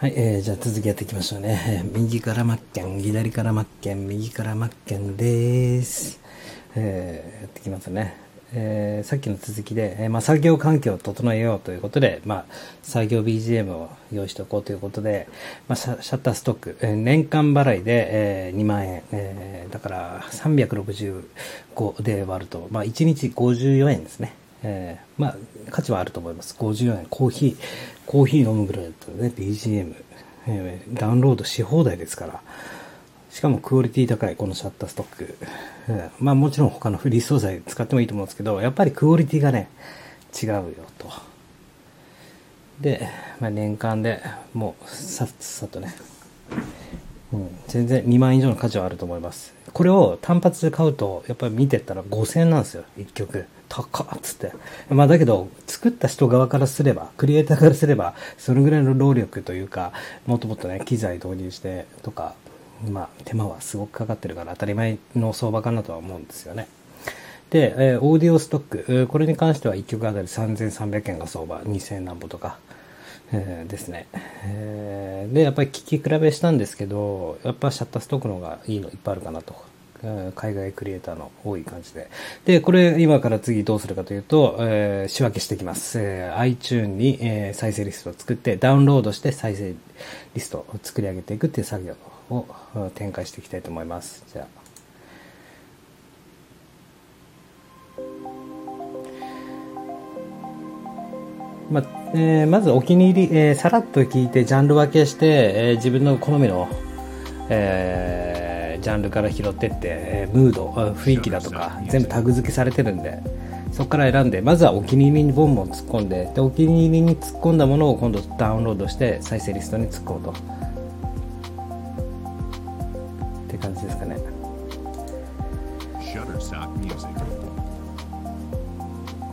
はい、えー、じゃあ続きやっていきましょうね。右からマッケン、左からマッケン、右からマッケンです。えー、やってきますね。えー、さっきの続きで、えー、まあ、作業環境を整えようということで、まあ、作業 BGM を用意しておこうということで、まあ、シャッターストック、えー、年間払いで、えー、2万円、えー、だから365で割ると、まあ、1日54円ですね。えー、まあ、価値はあると思います。54円。コーヒー、コーヒー飲むぐらいだったらね、BGM、えー、ダウンロードし放題ですから。しかもクオリティ高い、このシャッターストック。えー、まあもちろん他のフリー素材使ってもいいと思うんですけど、やっぱりクオリティがね、違うよと。で、まあ、年間でもうさっさとね、うん、全然2万以上の価値はあると思います。これを単発で買うと、やっぱり見てったら5000円なんですよ、1曲。高っつって。まあだけど、作った人側からすれば、クリエイターからすれば、そのぐらいの労力というか、もっともっとね、機材導入してとか、まあ手間はすごくかかってるから当たり前の相場かなとは思うんですよね。で、えー、オーディオストック、これに関しては1曲あたり3300円が相場、2000円なんぼとか。えー、ですね、えー、で、やっぱり聞き比べしたんですけど、やっぱシャッターストックの方がいいのいっぱいあるかなと。海外クリエイターの多い感じで。で、これ今から次どうするかというと、えー、仕分けしていきます。えー、iTune に、えー、再生リストを作って、ダウンロードして再生リストを作り上げていくっていう作業を展開していきたいと思います。じゃあ。まえー、まずお気に入り、えー、さらっと聞いてジャンル分けして、えー、自分の好みの、えー、ジャンルから拾ってって、えー、ムード雰囲気だとか全部タグ付けされてるんでそこから選んでまずはお気に入りにボンボン突っ込んででお気に入りに突っ込んだものを今度ダウンロードして再生リストに突っ込むと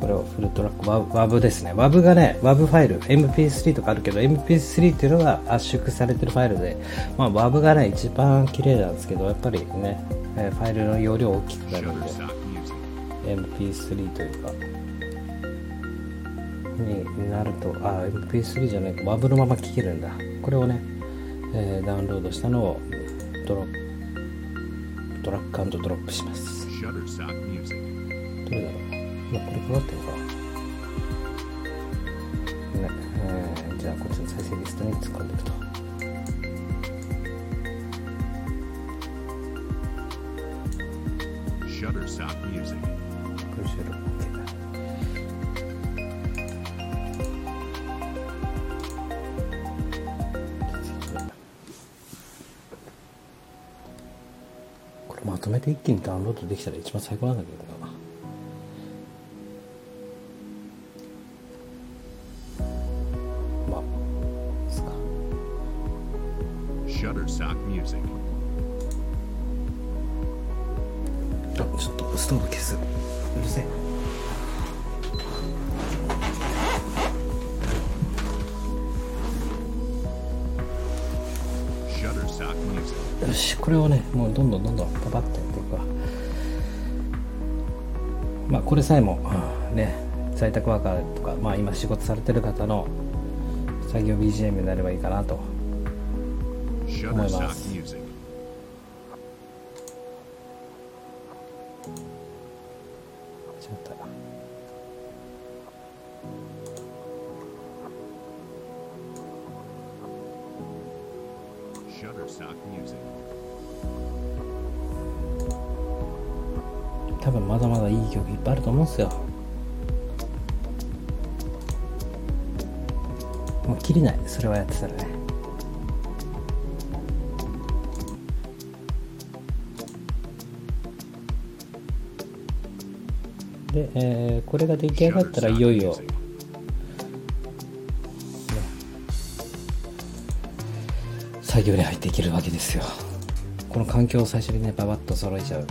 これをフルトラック WAV ですね。WAV がね WAV ファイル MP3 とかあるけど MP3 っていうのが圧縮されてるファイルで、まあ、WAV がね一番綺麗なんですけどやっぱりねファイルの容量大きくなるんで MP3 というか。になるとあ MP3 じゃないか。WAV のまま聴けるんだ。これをね、えー、ダウンロードしたのをドロドラッグドロップします。どれだろう。まあ、これかかってるか。ね、えー、じゃあこっちの再生リストに突っ込んでいくと。Shutterstock Music。これ収録 OK だ。これまとめて一気にダウンロードできたら一番最高なんだけどな。これさえもね在宅ワーカーとかまあ今仕事されてる方の作業 BGM になればいいかなと。思います。多分まだまだいい曲いっぱいあると思うんですよ。もう切りない。それはやってたらね。で、えー、これが出来上がったらいよいよ、ね、作業に入っていけるわけですよ。この環境を最初にねババッと揃えちゃう。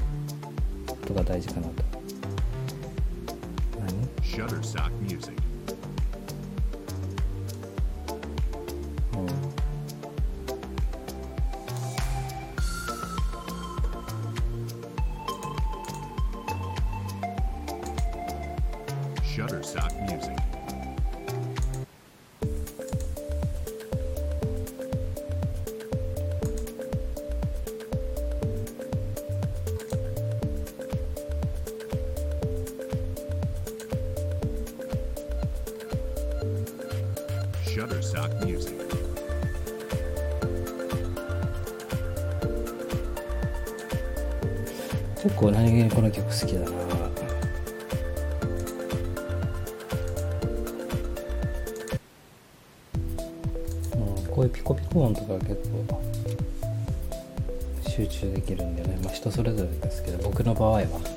ことが大事かなと。何？Shutterstock Music. 結構何気にこの曲好きだなうん、こういうピコピコ音とか結構集中できるんでね、まあ、人それぞれですけど僕の場合は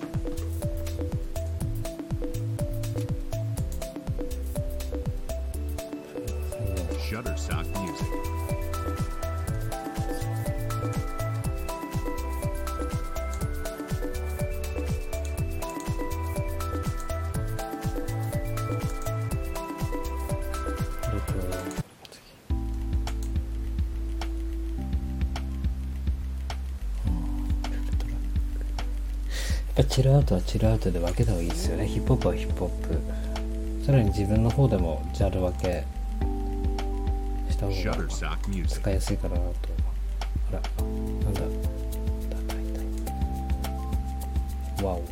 やっぱチルアウトはチルアウトで分けた方がいいですよね。ヒップホップはヒップホップ。さらに自分の方でもジャンル分けした方が.使いやすいかなと。ほらなんだ？叩いたわお。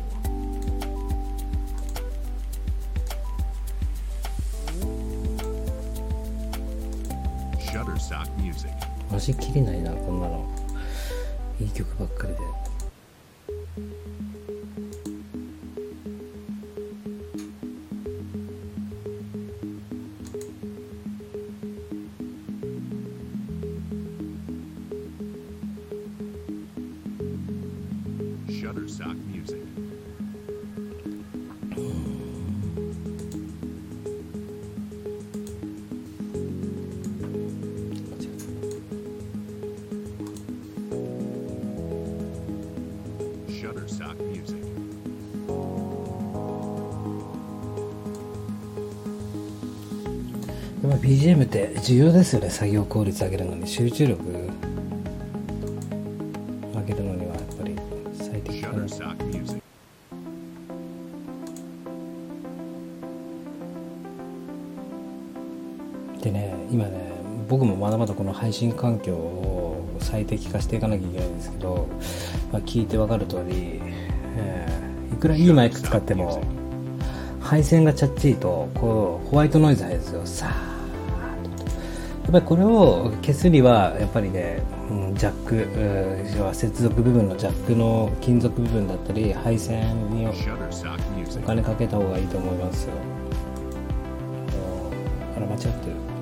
ジきりないなこんなの。いい曲ばっかりで重要ですよね作業効率上げるのに。集中力上げるのにはやっぱり最適かな。でね今ね僕もまだまだこの配信環境を最適化していかなきゃいけないんですけど、まあ、聞いて分かる通り、えーいくらいいマイク使っても配線がチャッチーとこうホワイトノイズ入るんですよ。さーっとやっぱりこれを消すにはやっぱりね、うん、ジャック要は接続部分のジャックの金属部分だったり配線にお金かけた方がいいと思いますよ。あのあら間違ってる。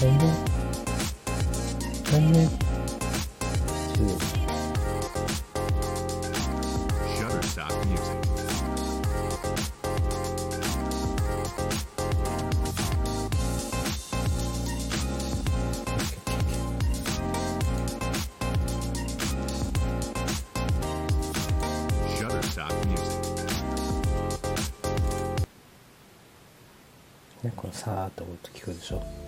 トンボトンボそうさーっと音聞くでしょ？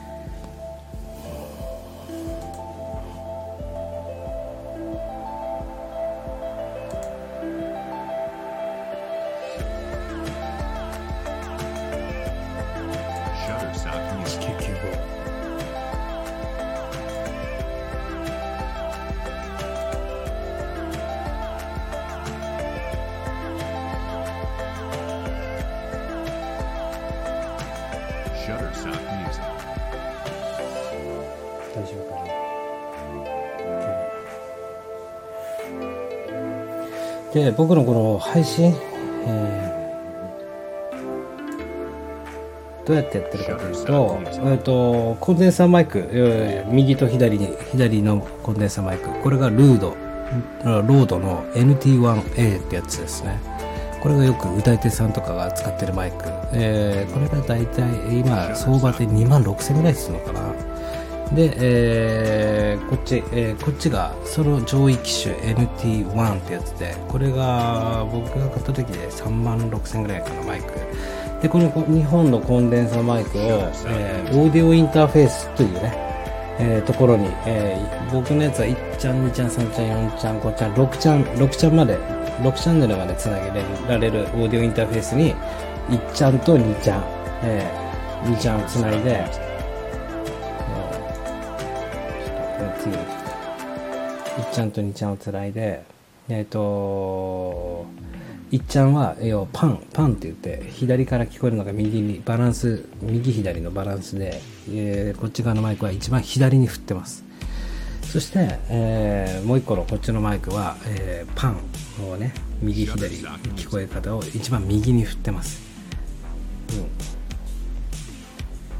で僕のこの配信、えーどうやってやってるかというと,、えー、とコンデンサーマイク右と左に左のコンデンサーマイクこれがルードロードの NT1A ってやつですね。これがよく歌い手さんとかが使ってるマイク、えーこれが大体今相場で2万6000ぐらいするのかな。で、えーこっち、えーこっちがその上位機種 NT1 ってやつでこれが僕が買った時で3万6000ぐらいかなマイク。でこの日本のコンデンサーマイクを、えーオーディオインターフェースというね、えーところに、えー僕のやつは1ちゃん2ちゃん3ちゃん4ちゃん5ちゃん6ちゃん6ちゃんまで6チャンネルまでつなげられるオーディオインターフェースに1ちゃんと2ちゃん、えー2ちゃんをつないで、ちゃんと2ちゃんをつないでえっ、と1ちゃんは要はパンパンって言って左から聞こえるのが右にバランス右左のバランスで、えーこっち側のマイクは一番左に振ってます。そして、えーもう一個のこっちのマイクは、えーパンをね右左聞こえ方を一番右に振ってます、うん、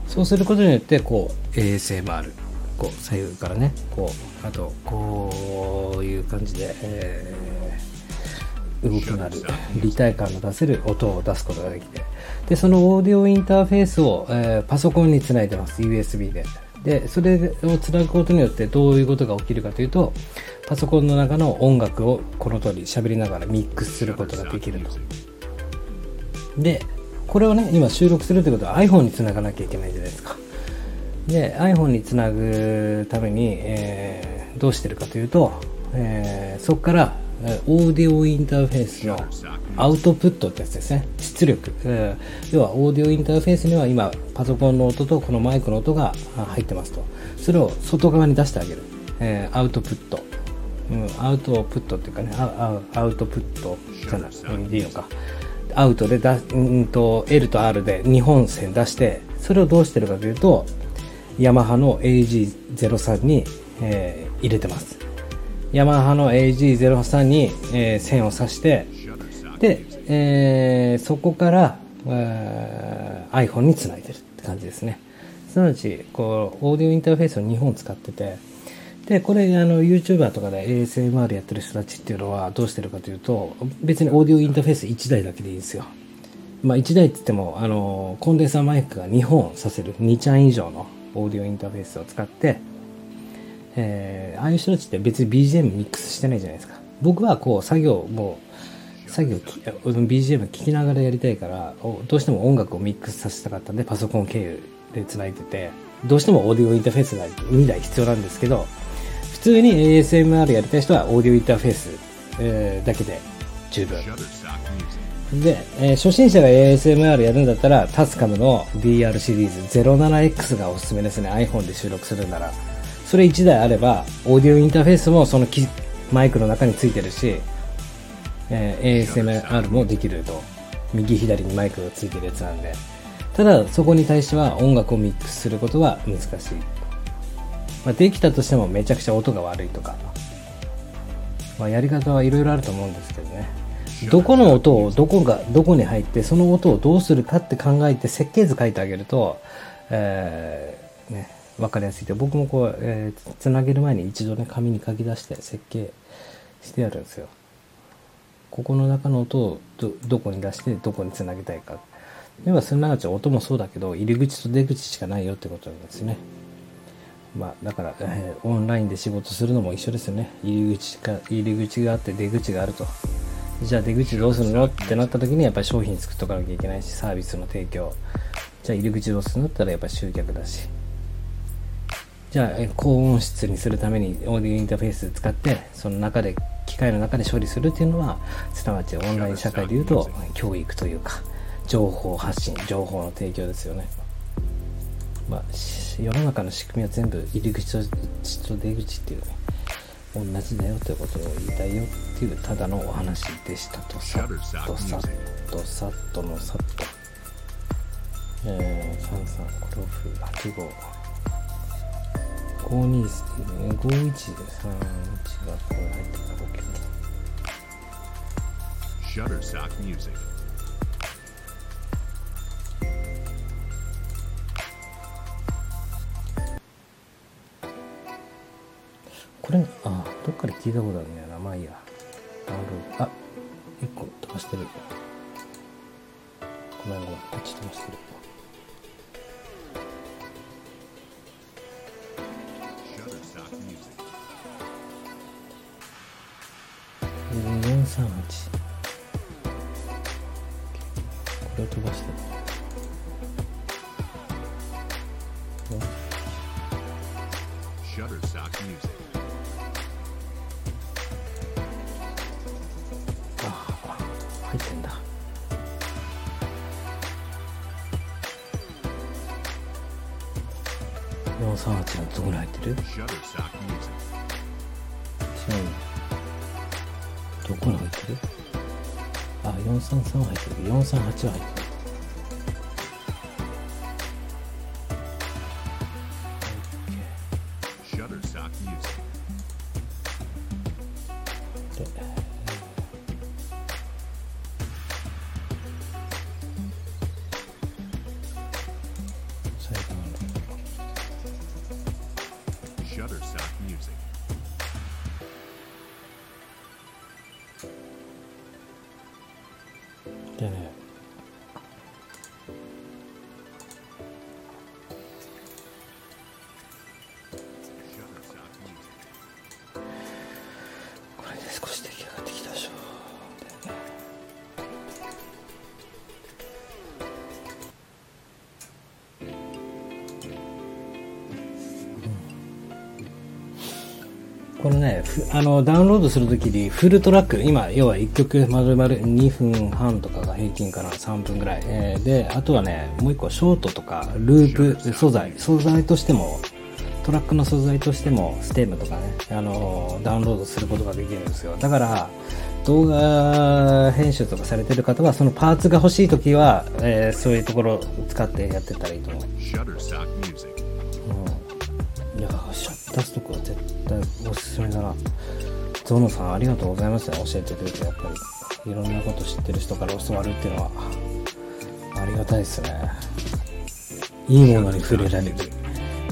そうすることによってこう ASMR こう左右からねこうあとこういう感じで、えー動きのある立体感の出せる音を出すことができてでそのオーディオインターフェースを、えーパソコンにつないでます USB で。でそれをつなぐことによってどういうことが起きるかというとパソコンの中の音楽をこの通り喋りながらミックスすることができると。でこれをね今収録するということは iPhone につながなきゃいけないじゃないですか。で iPhone につなぐために、えーどうしてるかというと、えーそこからオーディオインターフェースのアウトプットってやつですね。出力、えー要はオーディオインターフェースには今パソコンの音とこのマイクの音が入ってますと。それを外側に出してあげる、えーアウトプット。うん、アウトプットっていうかねアウトプットじゃない、でいいのか。アウトでだうんと L と R で2本線出してそれをどうしてるかというとヤマハの AG03 に、えー入れてます。ヤマハの AG03 に、えー線を刺してで、えーそこから、えー iPhone につないでるって感じですね。すなわちこうオーディオインターフェースを2本使っててでこれあの YouTuber とかで ASMR やってる人たちっていうのはどうしてるかというと別にオーディオインターフェース1台だけでいいんですよ。まあ1台って言ってもあのコンデンサーマイクが2本させる2ちゃん以上のオーディオインターフェースを使ってえーああいう人たちって別に BGM ミックスしてないじゃないですか。僕はこう作業もう作業 BGM 聞きながらやりたいからどうしても音楽をミックスさせたかったんでパソコン経由で繋いでてどうしてもオーディオインターフェースが2台必要なんですけど普通に ASMR やりたい人はオーディオインターフェース、えーだけで十分。で、えー初心者が ASMR やるんだったら、タスカムの DR シリーズ 07X がおすすめですね。iPhone で収録するなら。それ1台あれば、オーディオインターフェースもそのマイクの中についてるし、えー ASMR もできると。右左にマイクがついてるやつなんで。ただ、そこに対しては音楽をミックスすることは難しい。まあ、できたとしてもめちゃくちゃ音が悪いとか。まあ、やり方はいろいろあると思うんですけどね。どこの音をどこがどこに入ってその音をどうするかって考えて設計図書いてあげると、えーね、分かりやすいで僕もこう、えーつなげる前に一度ね紙に書き出して設計してあるんですよ。ここの中の音をどどこに出してどこにつなげたいか。要はすなわち音もそうだけど入り口と出口しかないよってことなんですね。まあ、だから、えーオンラインで仕事するのも一緒ですよね。入り口か入り口があって出口があると。じゃあ出口どうするのってなった時にやっぱり商品作っとかなきゃいけないしサービスの提供。じゃあ入り口どうするのって言ったらやっぱ集客だし。じゃあ高音質にするためにオーディオインターフェース使ってその中で機械の中で処理するっていうのはすなわちオンライン社会でいうと教育というか情報発信情報の提供ですよね。まあ、世の中の仕組みは全部入り口と出口っていうね。同じだよということを言いたいよっていうただのお話でしたと。さっとさっとさっと。のさっとえー、三三クロフ8号52 51で31がこれ入ってたわけ Shutterstock Music. これあどっかで聞いたことあるんだよなまあいいや。ダウンロード。あ一1個飛ばしてる。ごめんごめんこっち飛ばしてる。438これを飛ばして。る338これね、ふあの、ダウンロードするときにフルトラック、今、要は1曲丸々2分半とかが平均かな、3分ぐらい。えーで、あとはね、もう1個ショートとか、ループ素材、素材としても、トラックの素材としても、ステムとかね、あの、ダウンロードすることができるんですよ。だから、動画編集とかされてる方は、そのパーツが欲しいときは、えーそういうところを使ってやってったらいいと思う。いやーシャッターストックは絶対おすすめだなゾノさんありがとうございます教えてくれてやっぱり。いろんなこと知ってる人から教わるっていうのはありがたいですね。いいものに触れられる。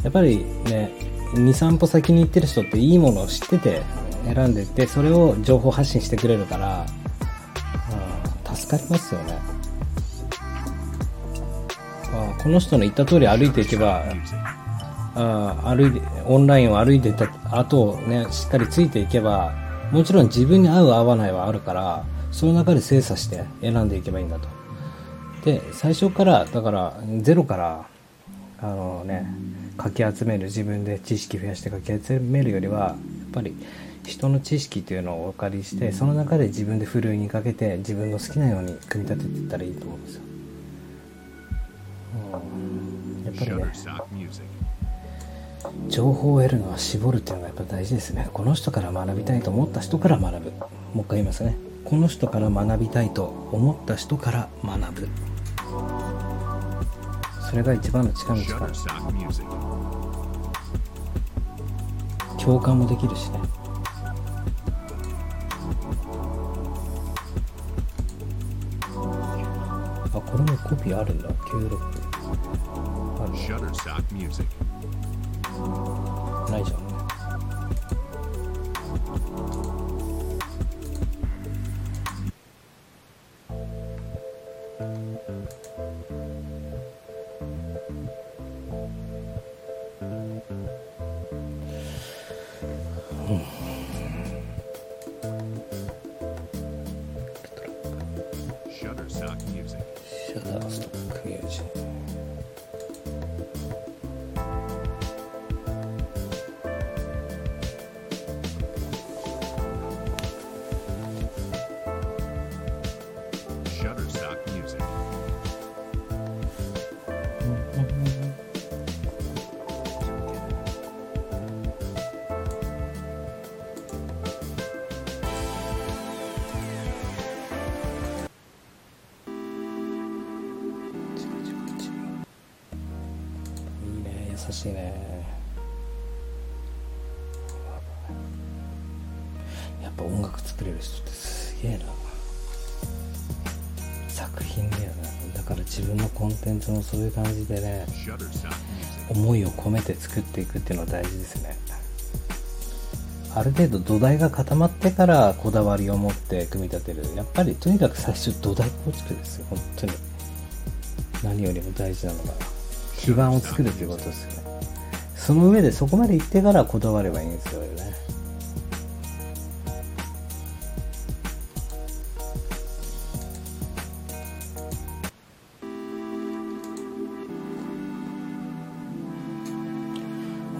やっぱりね23歩先に行ってる人っていいものを知ってて選んでってそれを情報発信してくれるから、うん、助かりますよね。あこの人の言った通り歩いていけばあ歩いてオンラインを歩いてた後をねしっかりついていけばもちろん自分に合う合わないはあるからその中で精査して選んでいけばいいんだと。で最初からだからゼロからあのねかき集める自分で知識増やしてかき集めるよりはやっぱり人の知識というのをお借りしてその中で自分でふるいにかけて自分の好きなように組み立てていったらいいと思うんですよ、うん、やっぱりね情報を得るのは絞るっていうのがやっぱ大事ですね。この人から学びたいと思った人から学ぶ。もう一回言いますね。この人から学びたいと思った人から学ぶ。それが一番の近道か。共感もできるしね。あこれもコピーあるんだ。96ある。ねないじゃんうん。しね。やっぱ音楽作れる人ってすげえな。作品だよねだから自分のコンテンツもそういう感じでね思いを込めて作っていくっていうのは大事ですね。ある程度土台が固まってからこだわりを持って組み立てる。やっぱりとにかく最初土台構築ですよ。本当に。何よりも大事なのが。基盤を作るということですよね。その上でそこまで行ってからこだわればいいんですよね。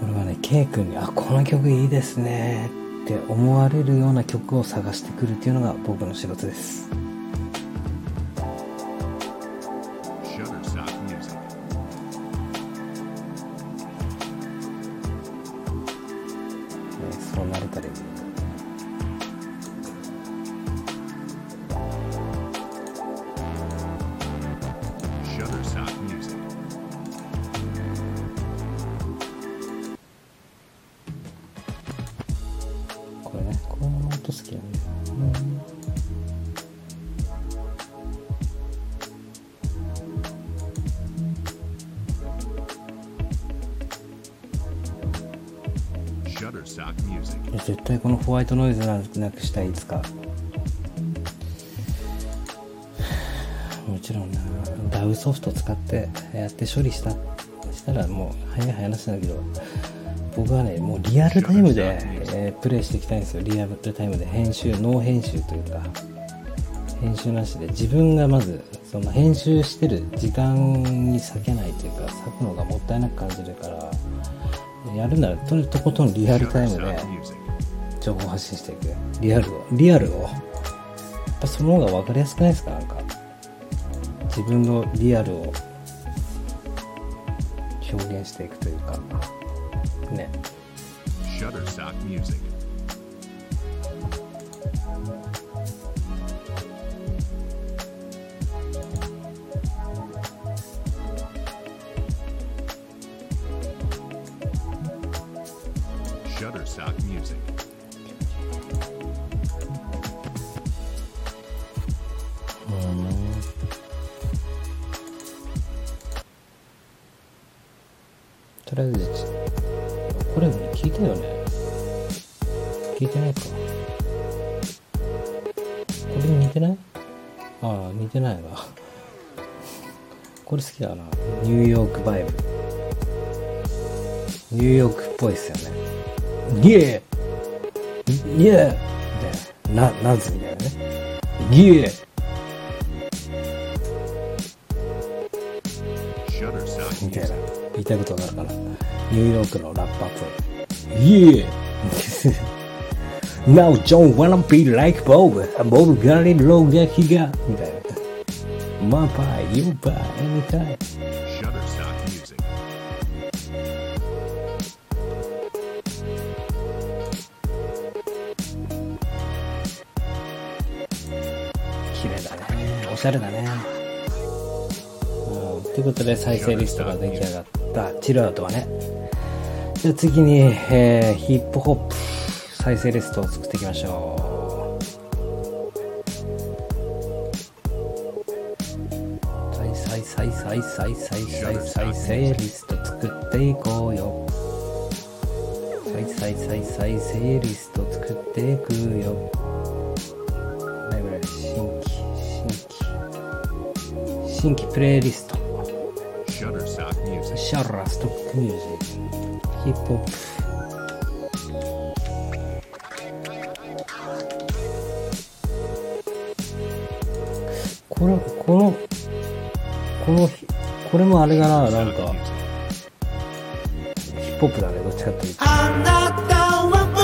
これはね K 君に「あこの曲いいですね」って思われるような曲を探してくるっていうのが僕の仕事です。ホワイトノイズな、なくしたいいつか？もちろんな。 DAW ソフト使ってやって処理したしたらもう早い話なんだけど僕はねもうリアルタイムで、えープレイしていきたいんですよ。リアルタイムで編集ノー編集というか。編集なしで自分がまずその編集してる時間に割けないというか割くのがもったいなく感じるからやるならととことんリアルタイムで.情報発信していく。リアルをリアルを。やっぱその方が分かりやすくないですか？なんか。自分のリアルを表現していくというか。ね。Shutterstock Music. てないかこれ似てない？ああ似てないわ。これ好きだな。ニューヨークバイブ。ニューヨークっぽいっすよね。イエー。イエー。みたいななナズみたいなね。イエー。みたいな。言いたいことがあるからニューヨークのラッパーっぽい。Yeah 今をジョン・ワランピー・ライク・ボブ、ボブ・ガーリン・ローガー・ヒガみたいな。マンパイ、ユーパイ、エミタイ。綺麗だね。おしゃれだね。ということで再生リストが出来上がった。チルアートはね。じゃあ次に、えー、ヒップホップ。再生リストを作っていきましょう。再再再再再再再再生リスト作っていこうよ。再再再再生リスト作っていくよ。ライブラリ新規新規新規プレイリスト。Shutterstock Music. シャラストックミュージックヒップホップもあれだななんか.ヒップホップだねどっちかっていうと。あなたはブ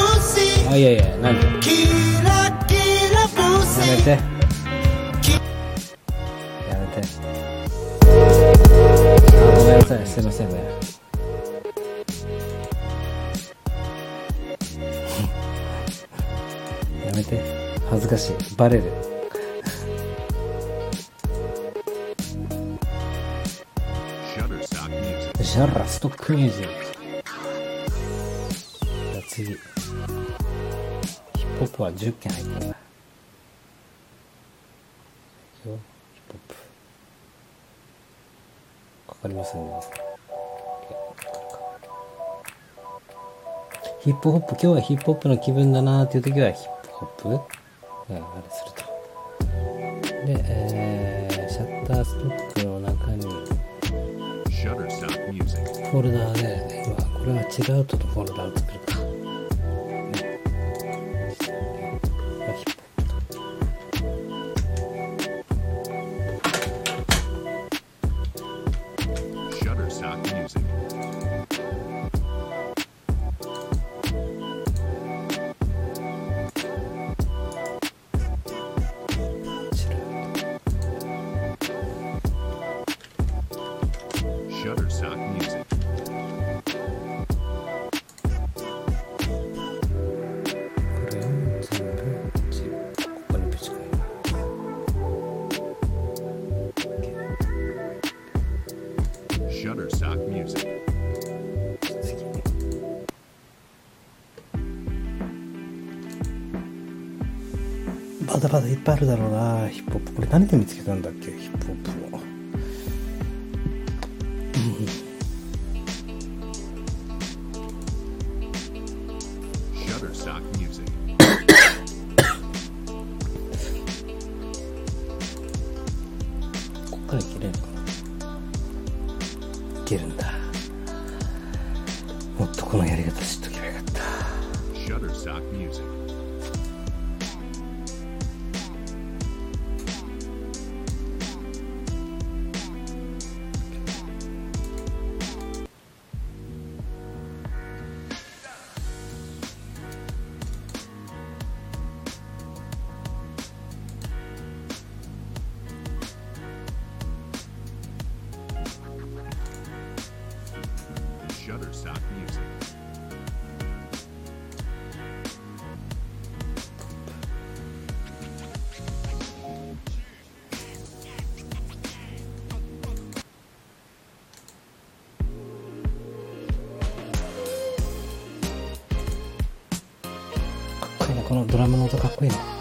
あいやいやなんで？スキラキラブスやめて。やめて。あごめんなさいすいませんね。やめて。恥ずかしい。バレるゃあラストクミュージックじゃあ次。ヒップホップは10件入ってるな。ヒップホップ。かかりますね。ヒップホップ、今日はヒップホップの気分だなーっていう時はヒップホップ。があれすると。で、えー、シャッターストックフォルダーで、今、これは違うとのフォルダーを作るぱいあるだろうなヒップホップ。これ何で見つけたんだっけ？ヒップホップを Music. かっこいいねこのドラムの音かっこいいね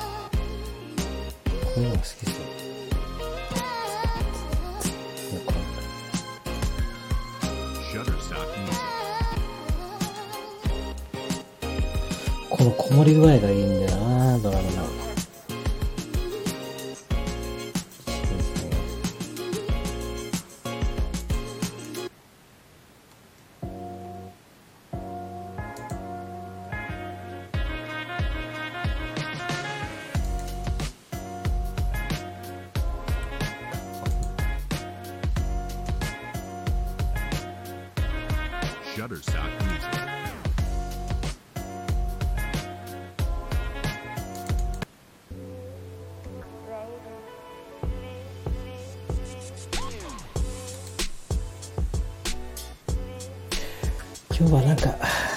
盛り具合がいいん今日はなんか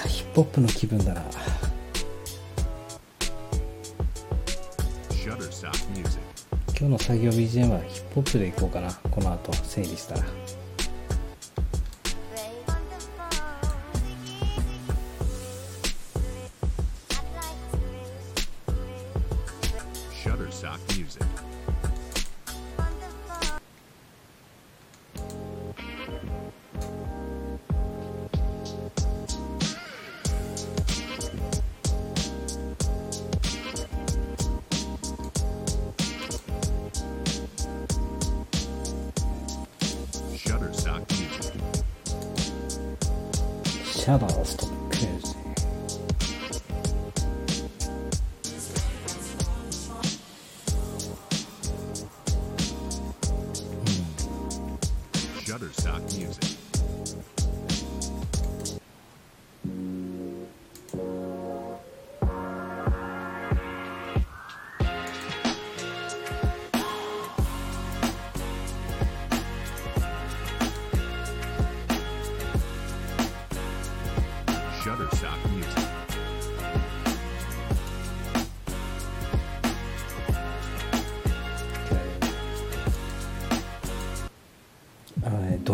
ヒップホップの気分だな。今日の作業 BGM はヒップホップでいこうかな。この後整理したら。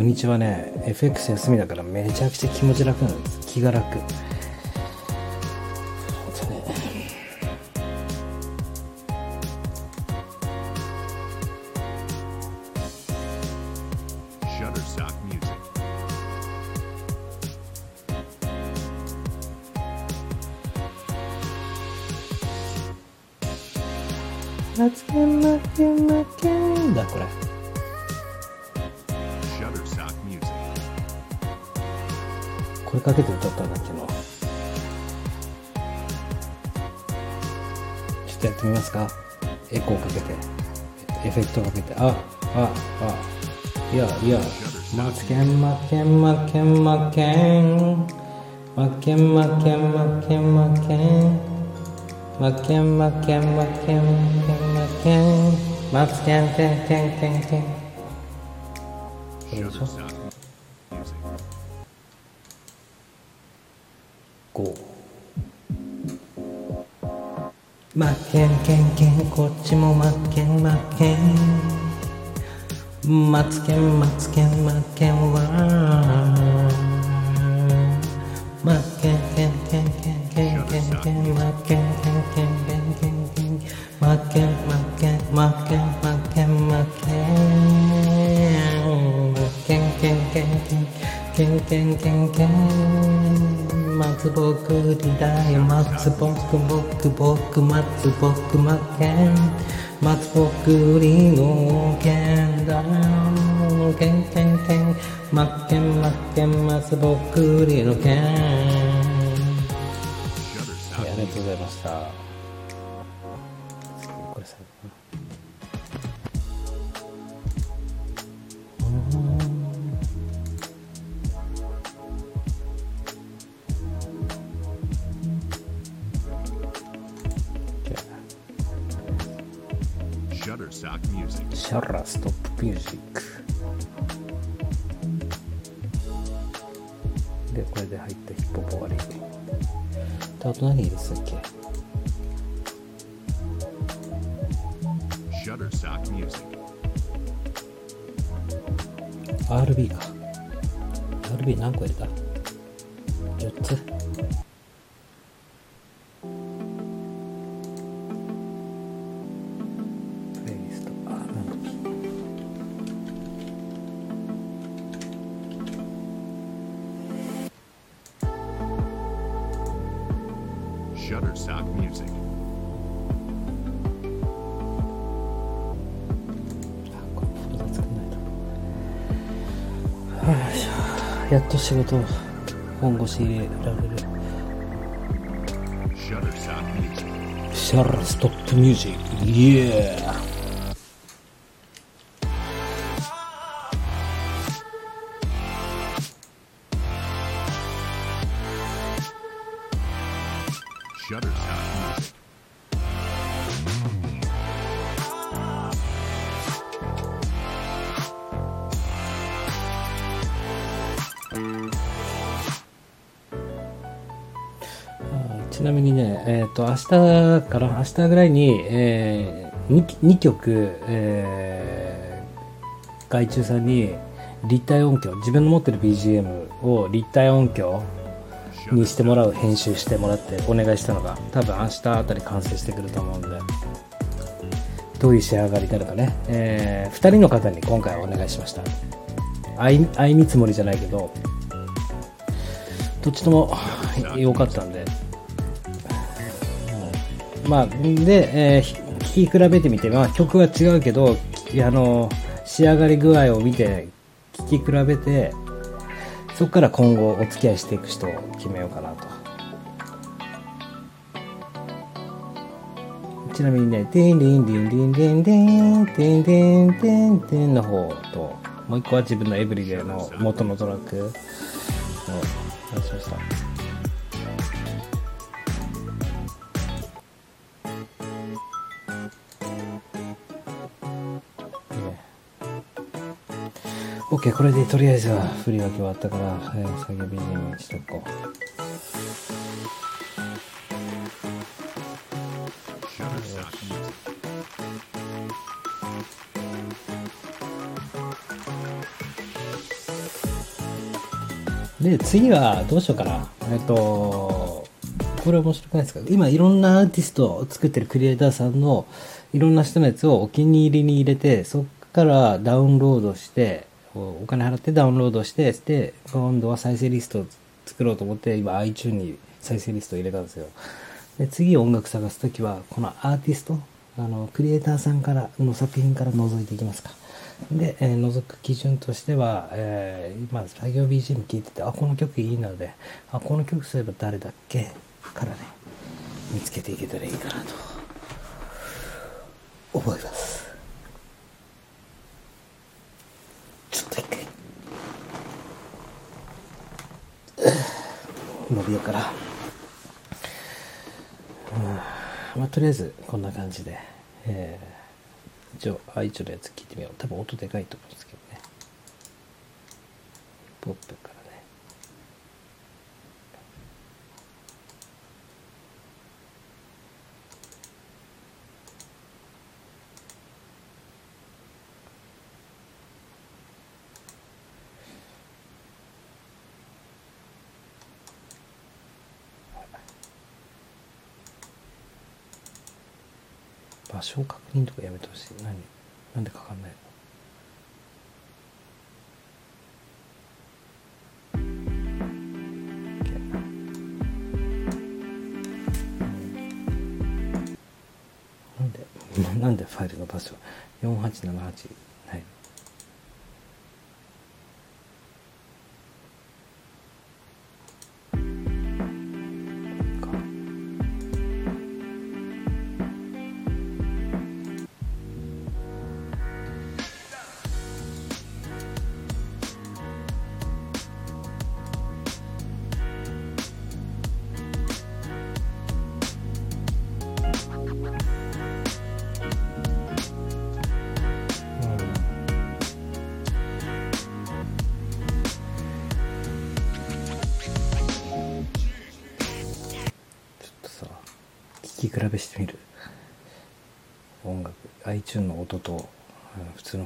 日はね FX 休みだからめちゃくちゃ気持ち楽なんです気が楽。マケンマケンマケンマケンマケンケンケンケンケンこれでしょ5マケンケンケンこっちもマケンマケンマツケンマツケンマケンはマケンケンケンケンケンケンケンマけんけんけん松ぼっくりだよ松ぼっくぼっくぼっく松ぼっくまけん松ぼっくりのけんだよけんけんけんまけんまけん松ぼっくりのけんありがとう.ございましたとあと何入れてたっけ？シャッターックミュージック RB か RB 何個入れた ?4 つ。仕事本腰入れられる。シャラストップミュージックイエー明日から、明日ぐらいに、えー、2, 曲、えー、外注さんに立体音響、自分の持ってる BGM を立体音響にしてもらう編集してもらってお願いしたのが、多分明日あたり完成してくると思うんで、どういう仕上がりになるかね、えー、2人の方に今回はお願いしました。相見積もりじゃないけど、どっちとも良かったんで、まあ、で、えーひ聴き比べてみて、まあ、曲は違うけど、あの、仕上がり具合を見て、聴き比べて、そこから今後お付き合いしていく人を決めようかなと。ちなみにね、デンディンディンディンディンディンディンディンデンデンの方と、もう一個は自分のエブリデイの元のトラックを出しました。オッケーこれでとりあえずは振り分け終わったから、えー、作業 BGM にしとこう。で、次はどうしようかな。えっと、これ面白くないですか？今いろんなアーティストを作ってるクリエイターさんのいろんな人のやつをお気に入りに入れて、そっからダウンロードして、おお金払ってダウンロードして、で、今度は再生リストを作ろうと思って、今 iTune に再生リストを入れたんですよ。で、次音楽探すときは、このアーティスト、あのクリエイターさんからの作品から覗いていきますか。で、えー覗く基準としては、えーまあ、作業 BGM 聴いててあこの曲いいのであこの曲そういえば誰だっけ？からね見つけていけたらいいかなと思います。ちょっと一回伸びようから。うん。まあとりあえずこんな感じで、えー、一応あ一応のやつ聞いてみよう。多分音でかいと思うんですけどね。ポップから。場所確認とかやめてほしい。何？なんでかかんないの？なんで？なんでファイルの場所4878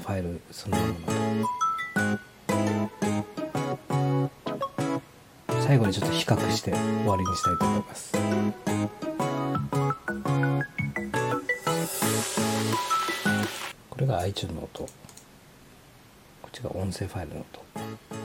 ファイルそのもの。最後にちょっと比較して終わりにしたいと思います。これが iTunes の音。こっちが音声ファイルの音。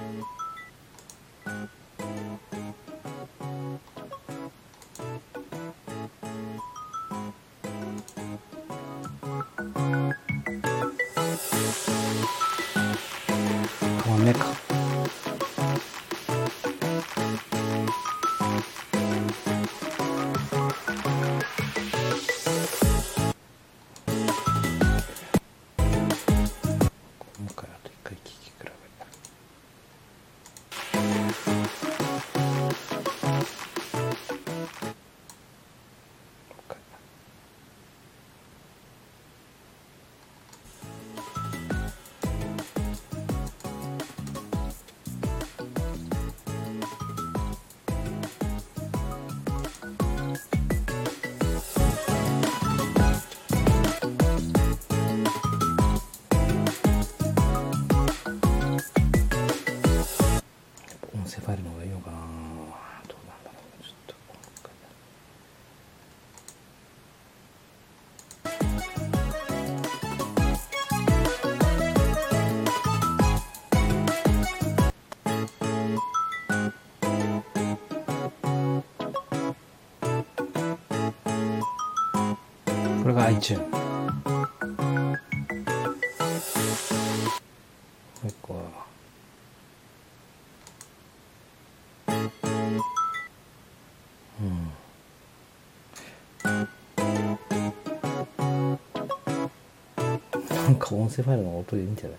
れが iTune もう一個はなんか音声ファイルの音でいいんじゃない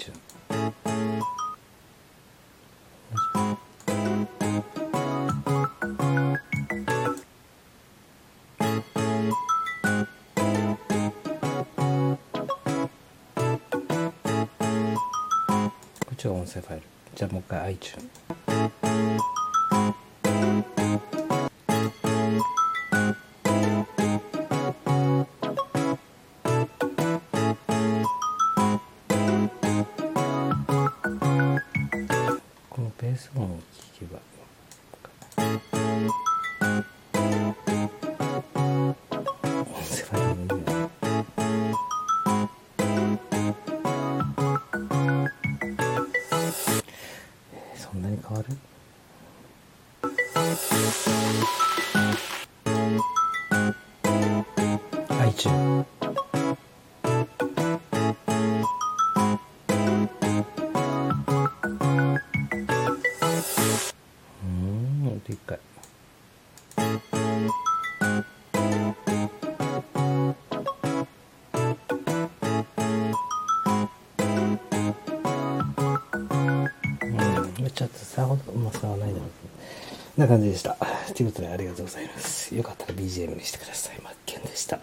ちこっちは音声ファイル。じゃあもう一回 iTune な感じでした。ということでありがとうございます。よかったら BGM にしてください。マッケンでした。